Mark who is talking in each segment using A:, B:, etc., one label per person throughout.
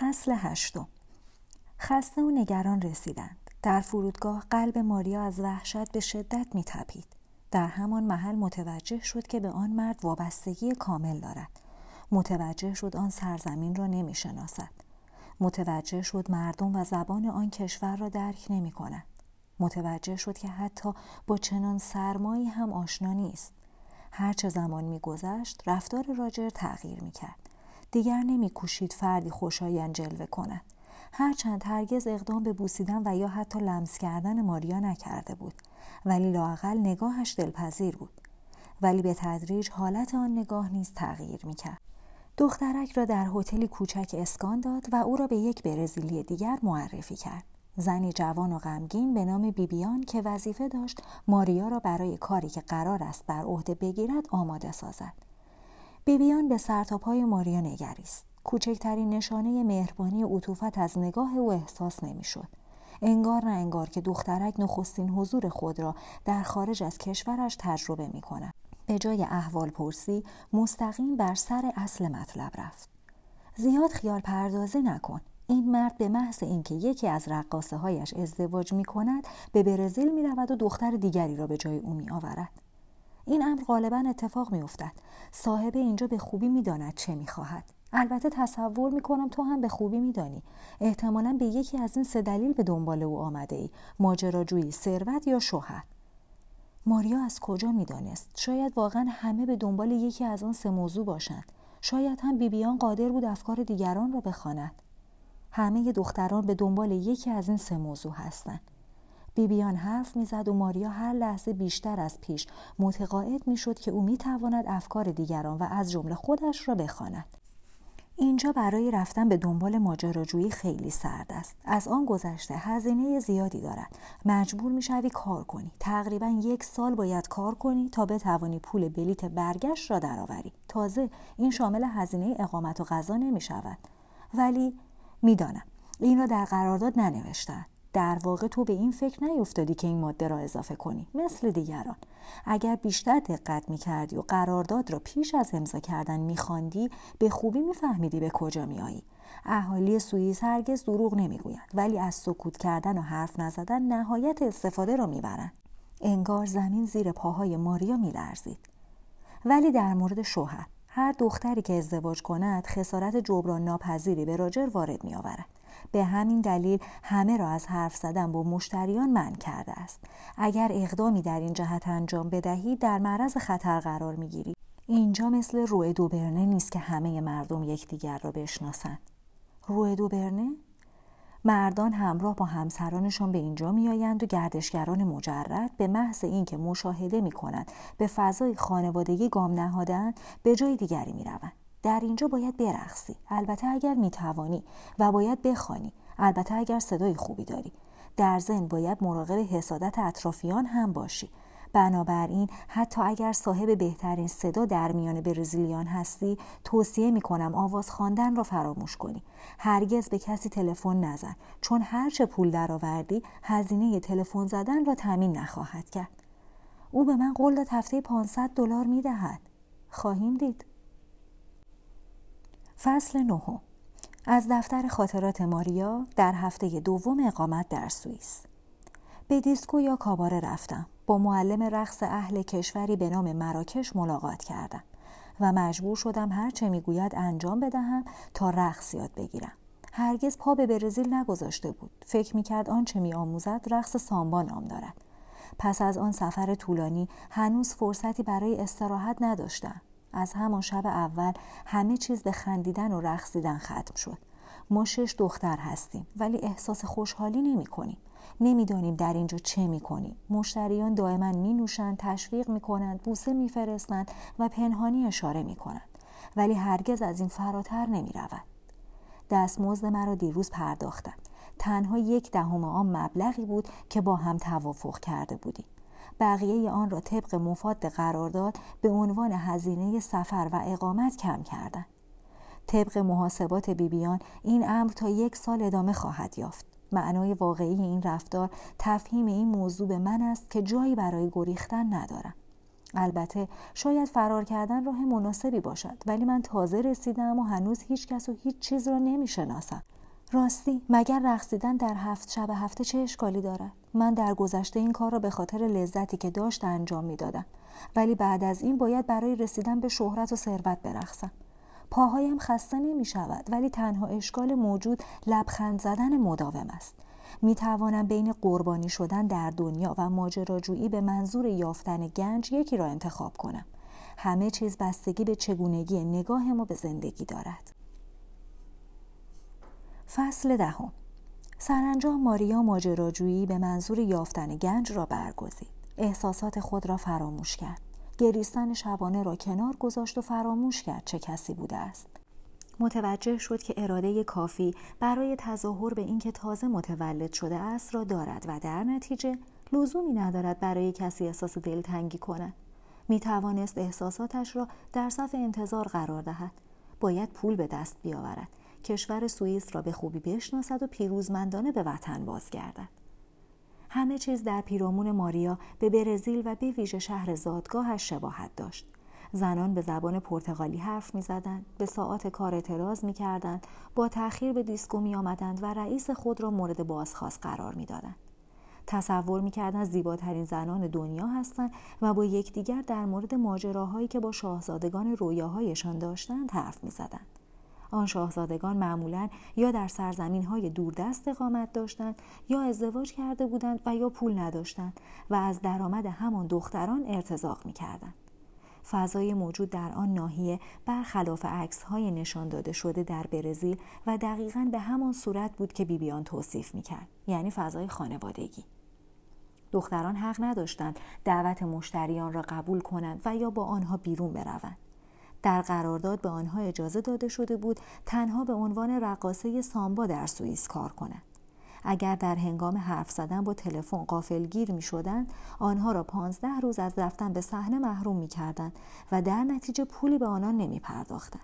A: فصل هشتم. خسته و نگران رسیدند. در فرودگاه قلب ماریا از وحشت به شدت میتپید. در همان محل متوجه شد که به آن مرد وابستگی کامل دارد. متوجه شد آن سرزمین را نمی‌شناسد. متوجه شد مردم و زبان آن کشور را درک نمی کند. متوجه شد که حتی با چنان سرمایی هم آشنا نیست. هرچه زمان میگذشت رفتار راجر تغییر می‌کرد. دیگر نمیکوشید فردی خوشایند جلوه کند. هرچند هرگز اقدام به بوسیدن و یا حتی لمس کردن ماریا نکرده بود. ولی لاقل نگاهش دلپذیر بود. ولی به تدریج حالت آن نگاه نیز تغییر می‌کرد. دخترک را در هتلی کوچک اسکان داد و او را به یک برزیلی دیگر معرفی کرد. زنی جوان و غمگین به نام بیبیان که وظیفه داشت ماریا را برای کاری که قرار است بر عهده بگیرد آماده سازد. بیبیان به سرتاپای ماریا نگریست کوچکترین نشانه مهربانی عطوفت از نگاه او احساس نمی‌شد انگار نه انگار که دخترک نخستین حضور خود را در خارج از کشورش تجربه می کند. به جای احوال پرسی مستقیم بر سر اصل مطلب رفت. زیاد خیال پردازی نکن. این مرد به محض اینکه یکی از رقاصه هایش ازدواج می کند به برزیل می رود و دختر دیگری را به جای او می آورد. این امر غالبا اتفاق می افتد. صاحب اینجا به خوبی می داند چه می خواهد. البته تصور می کنم تو هم به خوبی می دانی. احتمالا به یکی از این سه دلیل به دنبال او آمده ای. ماجراجویی ثروت یا شوهر. ماریا از کجا می دانست؟ شاید واقعا همه به دنبال یکی از آن سه موضوع باشند. شاید هم بیبیان قادر بود افکار دیگران را بخواند. همه دختران به دنبال یکی از این سه موضوع هستند. بیبیان حرف می‌زد و ماریا هر لحظه بیشتر از پیش متقاعد می‌شد که او می‌تواند افکار دیگران و از جمله خودش را بخواند. اینجا برای رفتن به دنبال ماجراجویی خیلی سرد است. از آن گذشته هزینه زیادی دارد. مجبور می‌شوی کار کنی. تقریبا یک سال باید کار کنی تا بتوانی پول بلیت برگشت را درآوری. تازه این شامل هزینه اقامت و غذا نمی شود ولی می‌دانم این را در قرارداد ننوشتند در واقع تو به این فکر نیفتادی که این ماده را اضافه کنی مثل دیگران. اگر بیشتر دقت می‌کردی و قرارداد را پیش از امضا کردن میخواندی به خوبی میفهمیدی به کجا میایی اهالی سوئیس هرگز دروغ نمی‌گویند ولی از سکوت کردن و حرف نزدن نهایت استفاده را می‌برند. انگار زمین زیر پاهای ماریا میلرزید. ولی در مورد شوهر هر دختری که ازدواج کند خسارت جبران ناپذیری به راجر وارد می آورد. به همین دلیل همه را از حرف زدن با مشتریان من کرده است. اگر اقدامی در این جهت انجام بدهی در معرض خطر قرار می‌گیری. اینجا مثل روی دوبرنه نیست که همه مردم یکدیگر را بشناسند. روی دوبرنه؟ مردان همراه با همسرانشان به اینجا میآیند و گردشگران مجرد به محض اینکه مشاهده می کنند به فضای خانوادگی گام نهادند به جای دیگری می روند. در اینجا باید برقصی. البته اگر می توانی و باید بخوانی. البته اگر صدای خوبی داری. در ضمن باید مراقب حسادت اطرافیان هم باشی. بنابراین حتی اگر صاحب بهترین صدا در میان برزیلیان هستی توصیه می کنم آواز خواندن را فراموش کنی. هرگز به کسی تلفن نزن. چون هرچه پول درآوردی هزینه تلفن زدن را تامین نخواهد کرد. او به من قول داد هفته 500 دلار می دهد خواهیم دید. فصل نهم. از دفتر خاطرات ماریا در هفته دوم اقامت در سوئیس. به دیسکو یا کاباره رفتم. با معلم رقص اهل کشوری به نام مراکش ملاقات کردم و مجبور شدم هر چه می‌گوید انجام بدهم تا رقص یاد بگیرم. هرگز پا به برزیل نگذاشته بود. فکر می‌کرد آنچه میآموزد رقص سامبا نام دارد. پس از آن سفر طولانی هنوز فرصتی برای استراحت نداشتم. از همان شب اول همه چیز به خندیدن و رقصیدن ختم شد. ما شش دختر هستیم ولی احساس خوشحالی نمی کنیم نمی‌دانیم در اینجا چه می کنیم مشتریان دائما می نوشند تشویق می کنند بوسه می فرستند و پنهانی اشاره می کنند ولی هرگز از این فراتر نمی رود دستمزد مرا دیروز پرداختم تنها یک دهم آن مبلغی بود که با هم توافق کرده بودیم. بقیه آن را طبق مفاد قرارداد به عنوان هزینه سفر و اقامت کم کردند. طبق محاسبات بیبیان این امر تا یک سال ادامه خواهد یافت. معنای واقعی این رفتار تفهیم این موضوع به من است که جایی برای گریختن ندارم. البته شاید فرار کردن راه مناسبی باشد ولی من تازه رسیدم و هنوز هیچ کس و هیچ چیز را نمی‌شناسم راستی مگر رقصیدن در هفت شب هفته چه اشکالی دارد من در گذشته این کار را به خاطر لذتی که داشت انجام می‌دادم. ولی بعد از این باید برای رسیدن به شهرت و ثروت برقصم پاهایم خسته نمی شود ولی تنها اشکال موجود لبخند زدن مداوم است. می توانم بین قربانی شدن در دنیا و ماجراجویی به منظور یافتن گنج یکی را انتخاب کنم. همه چیز بستگی به چگونگی نگاه ما به زندگی دارد. فصل دهم. سرانجام ماریا ماجراجویی به منظور یافتن گنج را برگزید. احساسات خود را فراموش کرد. گریستن شبانه را کنار گذاشت و فراموش کرد چه کسی بوده است. متوجه شد که اراده کافی برای تظاهر به اینکه تازه متولد شده است را دارد و در نتیجه لزومی ندارد برای کسی احساس دلتنگی کند. می توانست احساساتش را در صف انتظار قرار دهد. باید پول به دست بیاورد. کشور سوئیس را به خوبی بشناسد و پیروزمندانه به وطن بازگردد همه چیز در پیرامون ماریا به برزیل و به ویژه شهر زادگاهش شباهت داشت زنان به زبان پرتغالی حرف می زدند، به ساعات کار اعتراض می کردند، با تأخیر به دیسکو می آمدند و رئیس خود را مورد بازخواست قرار می دادند. تصور می کردند زیباترین زنان دنیا هستند و با یکدیگر در مورد ماجراهایی که با شاهزادگان رویاهایشان داشتند حرف می زدند. آن شاهزادگان معمولا یا در سرزمین های دوردست اقامت داشتند یا ازدواج کرده بودند و یا پول نداشتند و از درآمد همان دختران ارتزاق می کردند. فضای موجود در آن ناحیه برخلاف عکس های نشان داده شده در برزیل و دقیقا به همان صورت بود که بیبیان توصیف می کرد. یعنی فضای خانوادگی. دختران حق نداشتند دعوت مشتریان را قبول کنند و یا با آنها بیرون بروند. در قرارداد به آنها اجازه داده شده بود تنها به عنوان رقاصه سامبا در سوئیس کار کنند. اگر در هنگام حرف زدن با تلفن قافلگیر می شدند آنها را پانزده روز از رفتن به صحنه محروم می کردند و در نتیجه پولی به آنان نمی پرداختند.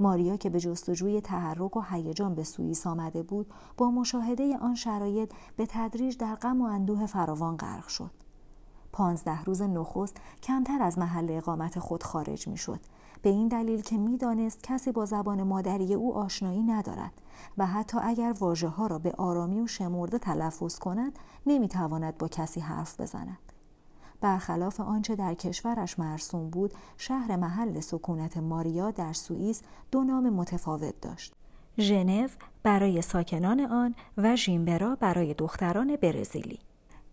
A: ماریا که به جستجوی تحرک و هیجان به سوئیس آمده بود با مشاهده آن شرایط به تدریج در غم و اندوه فراوان غرق شد پانزده روز نخست کمتر از محل اقامت خود خارج می شد به این دلیل که می‌دانست کسی با زبان مادری او آشنایی ندارد و حتی اگر واژه ها را به آرامی و شمرده تلفظ کند نمی‌تواند با کسی حرف بزند. برخلاف آنچه در کشورش مرسوم بود شهر محل سکونت ماریا در سوئیس دو نام متفاوت داشت. ژنو برای ساکنان آن و ژیمبرا برای دختران برزیلی.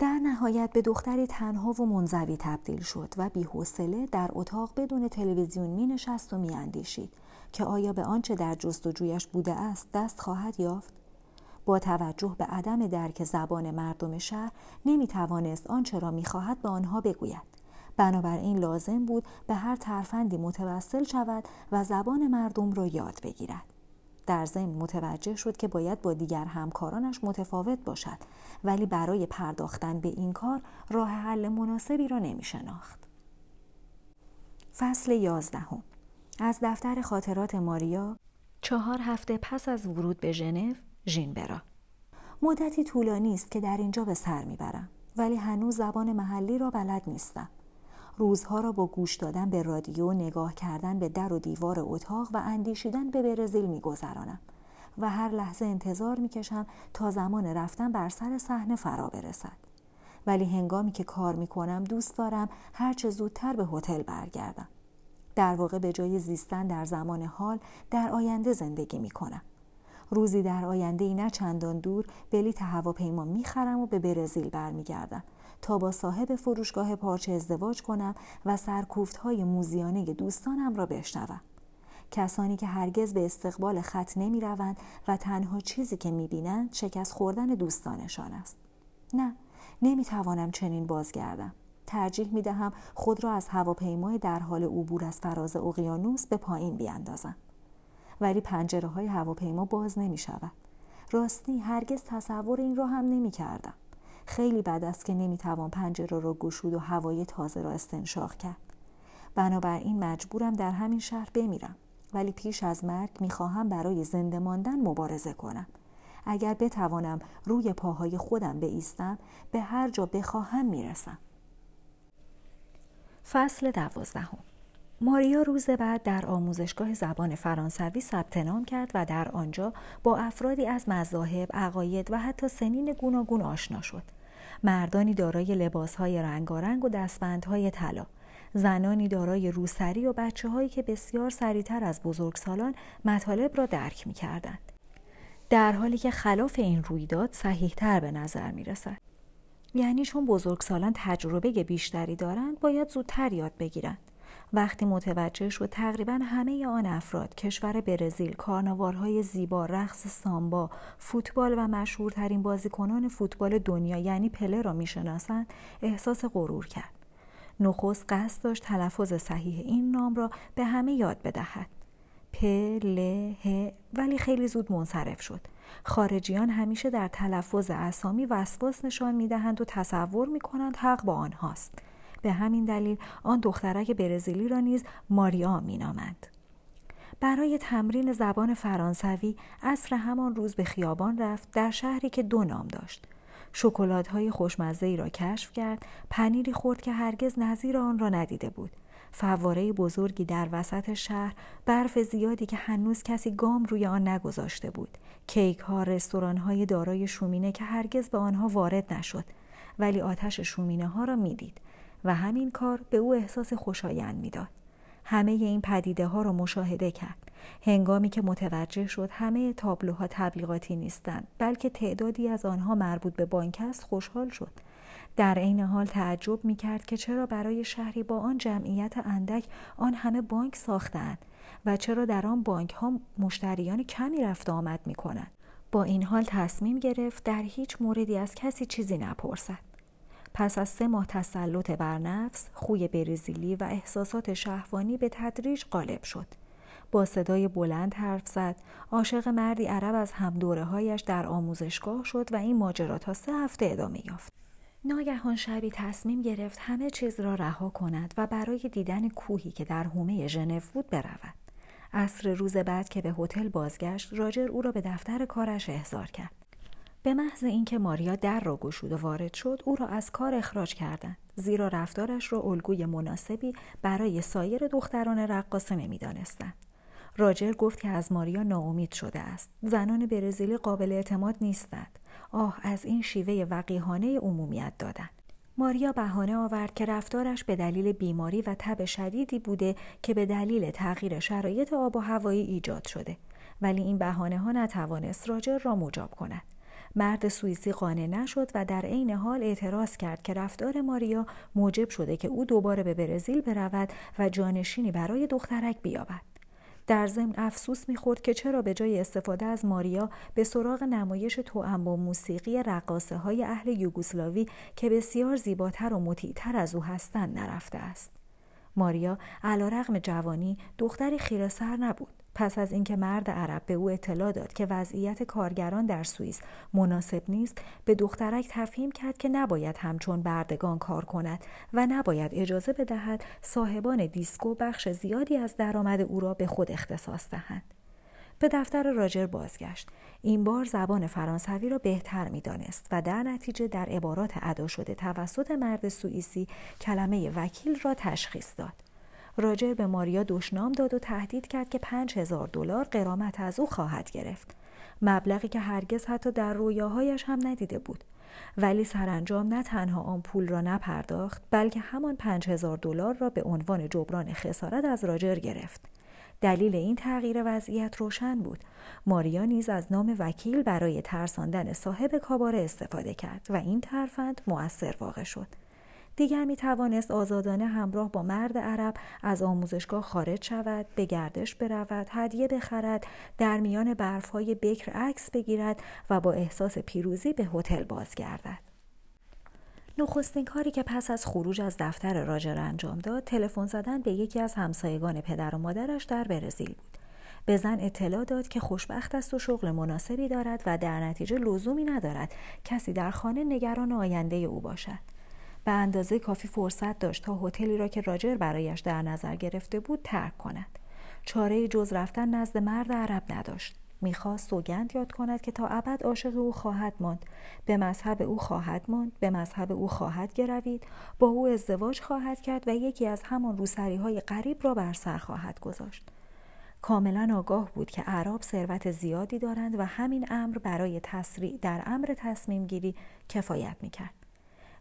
A: در نهایت به دختری تنها و منزوی تبدیل شد و بیحوصله در اتاق بدون تلویزیون می نشست و می اندیشید که آیا به آنچه در جستجویش بوده است دست خواهد یافت؟ با توجه به عدم درک زبان مردم شهر نمی توانست آنچه را می خواهد به آنها بگوید. بنابراین لازم بود به هر ترفندی متوسل شود و زبان مردم را یاد بگیرد. در ضمن متوجه شد که باید با دیگر همکارانش متفاوت باشد ولی برای پرداختن به این کار راه حل مناسبی را نمی شناخت. فصل یازدهم. از دفتر خاطرات ماریا چهار هفته پس از ورود به ژنو ژینبرا. مدتی طولانی است که در اینجا به سر می‌برم ولی هنوز زبان محلی را بلد نیستم. روزها را با گوش دادن به رادیو نگاه کردن به در و دیوار اتاق و اندیشیدن به برزیل میگذرانم و هر لحظه انتظار می‌کشم تا زمان رفتن بر سر صحنه فرا برسد. ولی هنگامی که کار می‌کنم دوست دارم هرچه زودتر به هتل برگردم. در واقع به جای زیستن در زمان حال در آینده زندگی می‌کنم. روزی در آینده ای نه چندان دور بلیت هواپیما می‌خرم و به برزیل برمیگردم تا با صاحب فروشگاه پارچه ازدواج کنم و سرکوفت های موزیانه دوستانم را بشنوم. کسانی که هرگز به استقبال خط نمی روند و تنها چیزی که می بینند شکست خوردن دوستانشان است. نه، نمی توانم چنین بازگردم. ترجیح می دهم خود را از هواپیمای در حال عبور از فراز اقیانوس به پایین بیاندازم. ولی پنجره های هواپیما باز نمی شود. راستی هرگز تصور این را هم نمی کردم. خیلی بد است که نمی‌توان پنجره را گشود و هوای تازه را استنشاق کرد. بنابراین مجبورم در همین شهر بمیرم. ولی پیش از مرگ می‌خواهم برای زنده ماندن مبارزه کنم. اگر بتوانم روی پاهای خودم بایستم به هر جا بخواهم می‌رسم. فصل دوازدهم. ماریا روز بعد در آموزشگاه زبان فرانسوی ثبت نام کرد و در آنجا با افرادی از مذاهب، عقاید و حتی سنین گوناگون آشنا شد. مردانی دارای لباسهای رنگارنگ و دستبندهای طلا، زنانی دارای روسری و بچه هایی که بسیار سریعتر از بزرگسالان مطالب را درک می کردند. در حالی که خلاف این رویداد صحیحتر به نظر می رسد. یعنی چون بزرگسالان تجربه بیشتری دارند باید زودتر یاد بگیرند. وقتی متوجه شد تقریبا همه آن افراد کشور برزیل کارناوالهای زیبا رقص سامبا فوتبال و مشهورترین بازیکنان فوتبال دنیا یعنی پله را می‌شناسند احساس غرور کرد. نخست قصد داشت تلفظ صحیح این نام را به همه یاد بدهد. پ ولی خیلی زود منصرف شد. خارجیان همیشه در تلفظ اسامی وسواس نشان می‌دهند و تصور می‌کنند حق با آنهاست. به همین دلیل آن دخترک برزیلی را نیز ماریا مینامند برای تمرین زبان فرانسوی اصر همان روز به خیابان رفت در شهری که دو نام داشت. شکلات های خوشمزه ای را کشف کرد پنیری خورد که هرگز نظیر آن را ندیده بود. فواره بزرگی در وسط شهر برف زیادی که هنوز کسی گام روی آن نگذاشته بود. کیک ها رستوران های دارای شومینه که هرگز به آنها وارد نشد ولی آتش شومینه ها را می‌دید. و همین کار به او احساس خوشایند می‌داد همه این پدیده ها را مشاهده کرد هنگامی که متوجه شد همه تابلوها تبلیغاتی نیستند بلکه تعدادی از آنها مربوط به بانک است خوشحال شد در عین حال تعجب می کرد که چرا برای شهری با آن جمعیت اندک آن همه بانک ساختند و چرا در آن بانک ها مشتریان کمی رفت آمد می کنند. با این حال تصمیم گرفت در هیچ موردی از کسی چیزی نپرسد. پس از سه ماه تسلط بر نفس، خوی بریزیلی و احساسات شهوانی به تدریج غالب شد. با صدای بلند حرف زد. عاشق مردی عرب از همدوره هایش در آموزشگاه شد و این ماجرا تا سه هفته ادامه یافت. ناگهان شبی تصمیم گرفت همه چیز را رها کند و برای دیدن کوهی که در حومه ژنو بود برود. عصر روز بعد که به هتل بازگشت راجر او را به دفتر کارش احضار کرد. به محض اینکه ماریا در را گشود و وارد شد او را از کار اخراج کردند. زیرا رفتارش را الگوی مناسبی برای سایر دختران رقاصه نمی‌دانستند. راجر گفت که از ماریا ناامید شده است. زنان برزیلی قابل اعتماد نیستند. آه از این شیوه وقیحانه عمومیت دادن ماریا بهانه آورد که رفتارش به دلیل بیماری و تب شدیدی بوده که به دلیل تغییر شرایط آب و هوایی ایجاد شده. ولی این بهانه ها نتوانست راجر را مجاب کند. مرد سوئیسی قانع نشد و در عین حال اعتراض کرد که رفتار ماریا موجب شده که او دوباره به برزیل برود و جانشینی برای دخترک بیابد. در ضمن افسوس می‌خورد که چرا به جای استفاده از ماریا به سراغ نمایش توأم با موسیقی رقاصه های اهل یوگسلاوی که بسیار زیباتر و مطیعتر از او هستند نرفته است. ماریا علیرغم جوانی دختری خیره سر نبود. پس از اینکه مرد عرب به او اطلاع داد که وضعیت کارگران در سوئیس مناسب نیست به دخترک تفهیم کرد که نباید همچون بردگان کار کند و نباید اجازه بدهد صاحبان دیسکو بخش زیادی از درآمد او را به خود اختصاص دهند. به دفتر راجر بازگشت. این بار زبان فرانسوی را بهتر می‌دانست و در نتیجه در عبارات ادا شده توسط مرد سوئیسی کلمه وکیل را تشخیص داد. راجر به ماریا دشنام داد و تهدید کرد که پنج هزار دلار قرامت از او خواهد گرفت. مبلغی که هرگز حتی در رویاهایش هم ندیده بود. ولی سرانجام نه تنها آن پول را نپرداخت بلکه همان پنج هزار دلار را به عنوان جبران خسارت از راجر گرفت. دلیل این تغییر وضعیت روشن بود. ماریا نیز از نام وکیل برای ترساندن صاحب کاباره استفاده کرد و این ترفند مؤثر واقع شد. دیگر می توانست آزادانه همراه با مرد عرب از آموزشگاه خارج شود، به گردش برود، هدیه بخرد، در میان برفهای بکر عکس بگیرد و با احساس پیروزی به هتل بازگردد. نخستین کاری که پس از خروج از دفتر راجر انجام داد تلفن زدن به یکی از همسایگان پدر و مادرش در برزیل بود به زن اطلاع داد که خوشبخت است و شغل مناسبی دارد و در نتیجه لزومی ندارد کسی در خانه نگران آینده او باشد به اندازه کافی فرصت داشت تا هتلی را که راجر برایش در نظر گرفته بود ترک کند. چاره جز رفتن نزد مرد عرب نداشت. می‌خواست سوگند یاد کند که تا ابد عاشق او خواهد ماند. به مذهب او خواهد ماند. به مذهب او خواهد گروید. با او ازدواج خواهد کرد و یکی از همان روسری های غریب را بر سر خواهد گذاشت. کاملا آگاه بود که اعراب ثروت زیادی دارند و همین امر برای تسریع در امر تصمیم گیری کفایت می‌کرد.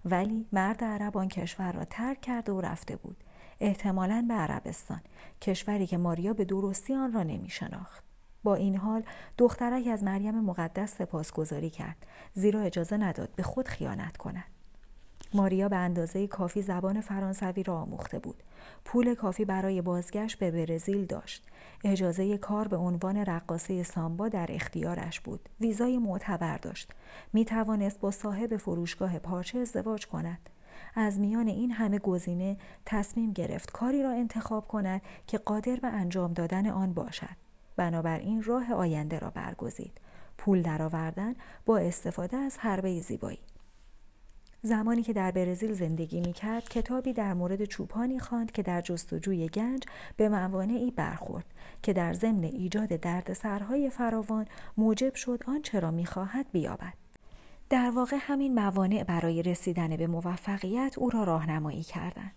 A: ولی مرد عرب آن کشور را ترک کرده و رفته بود. احتمالا به عربستان کشوری که ماریا به درستی آن را نمی شناخت. با این حال دخترک از مریم مقدس سپاسگزاری کرد زیرا اجازه نداد به خود خیانت کند. ماریا به اندازه کافی زبان فرانسوی را آموخته بود. پول کافی برای بازگشت به برزیل داشت. اجازه کار به عنوان رقاصه سامبا در اختیارش بود. ویزای معتبر داشت. می توانست با صاحب فروشگاه پارچه ازدواج کند. از میان این همه گزینه تصمیم گرفت کاری را انتخاب کند که قادر به انجام دادن آن باشد. بنابراین راه آینده را برگزید. پول درآوردن با استفاده از حربه زیبایی. زمانی که در برزیل زندگی می کرد کتابی در مورد چوپانی خواند که در جستجوی گنج به موانعی برخورد که در ضمن ایجاد دردسرهای فراوان موجب شد آنچه را می‌خواهد بیابد. در واقع همین موانع برای رسیدن به موفقیت او را راهنمایی کردند.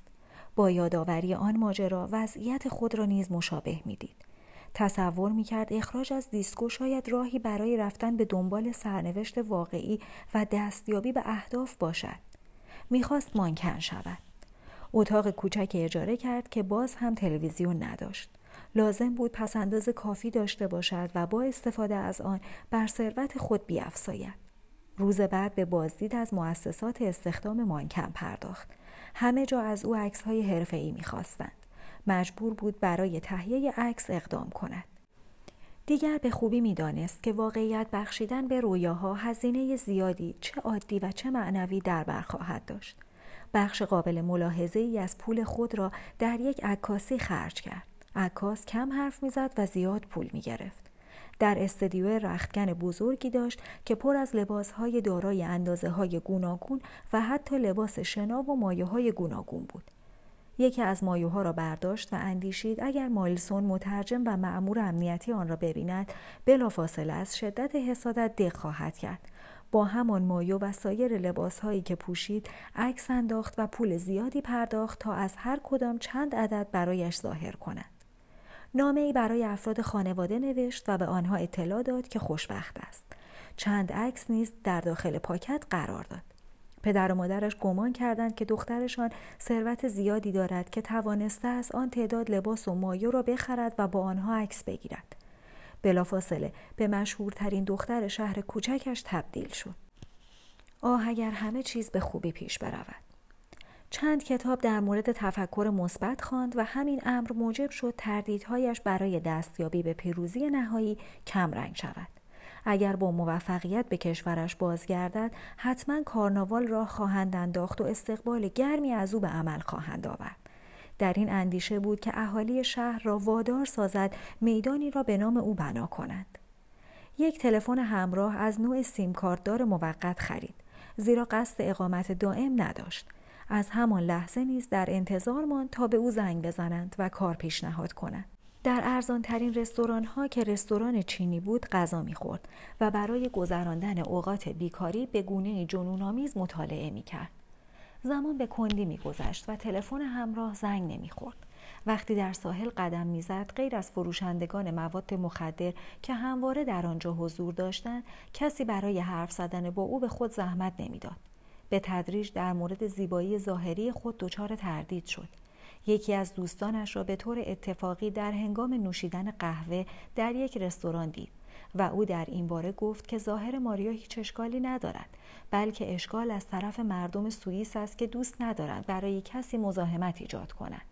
A: با یادآوری آن ماجرا وضعیت خود را نیز مشابه می‌دید. تصور می‌کرد اخراج از دیسکو شاید راهی برای رفتن به دنبال سرنوشت واقعی و دستیابی به اهداف باشد. می‌خواست مانکن شود. اتاق کوچک اجاره کرد که باز هم تلویزیون نداشت. لازم بود پسنداز کافی داشته باشد و با استفاده از آن بر ثروت خود بیافزاید. روز بعد به بازدید از مؤسسات استخدام مانکن پرداخت. همه جا از او عکس های حرفه می‌خواستند. مجبور بود برای تهیه عکس اقدام کند دیگر به خوبی می‌دانست که واقعیت بخشیدن به رویاها هزینه زیادی چه عادی و چه معنوی در بر خواهد داشت بخش قابل ملاحظه ای از پول خود را در یک عکاسی خرج کرد عکاس کم حرف می‌زد و زیاد پول می گرفت. در استدیو رختکن بزرگی داشت که پر از لباسهای دارای اندازه های گوناگون و حتی لباس شنا و مایه های گوناگون بود. یکی از مایه ها را برداشت و اندیشید اگر مایلسون مترجم و معمور امنیتی آن را ببیند بلافاصله از شدت حسادت دق خواهد کرد. با همان مایو و سایر لباس هایی که پوشید عکس انداخت و پول زیادی پرداخت تا از هر کدام چند عدد برایش ظاهر کند. نامه ای برای افراد خانواده نوشت و به آنها اطلاع داد که خوشبخت است. چند عکس نیز در داخل پاکت قرار داد. پدر و مادرش گمان کردند که دخترشان ثروت زیادی دارد که توانسته از آن تعداد لباس و مایو را بخرد و با آنها عکس بگیرد. بلافاصله به مشهورترین دختر شهر کوچکش تبدیل شد. آه اگر همه چیز به خوبی پیش برود. چند کتاب در مورد تفکر مثبت خواند و همین امر موجب شد تردیدهایش برای دستیابی به پیروزی نهایی کمرنگ شود. اگر با موفقیت به کشورش بازگردد حتما کارناوال را خواهند انداخت و استقبال گرمی از او به عمل خواهند آورد. در این اندیشه بود که اهالی شهر را وادار سازد میدانی را به نام او بنا کنند یک تلفن همراه از نوع سیم کارتدار موقت خرید زیرا قصد اقامت دائم نداشت. از همان لحظه نیز در انتظار ماند تا به او زنگ بزنند و کار پیشنهاد کنند در ارزان ترین رستوران ها که رستوران چینی بود غذا می‌خورد و برای گذراندن اوقات بیکاری به گونه جنونآمیز مطالعه می‌کرد. زمان به کندی میگذشت و تلفن همراه زنگ نمی‌خورد. وقتی در ساحل قدم می‌زد غیر از فروشندگان مواد مخدر که همواره در آنجا حضور داشتند کسی برای حرف زدن با او به خود زحمت نمی‌داد به تدریج در مورد زیبایی ظاهری خود دچار تردید شد یکی از دوستانش را به طور اتفاقی در هنگام نوشیدن قهوه در یک رستوران دید و او در این باره گفت که ظاهر ماریا هیچ اشکالی ندارد بلکه اشکال از طرف مردم سوئیس است که دوست ندارند برای کسی مزاحمت ایجاد کنند.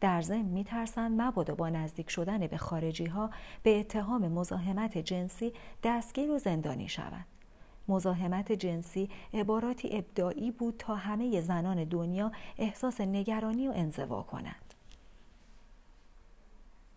A: در ضمن میترسند مبادا با نزدیک شدن به خارجی ها به اتهام مزاحمت جنسی دستگیر و زندانی شوند. مزاحمت جنسی عباراتی ابداعی بود تا همه زنان دنیا احساس نگرانی و انزوا کنند.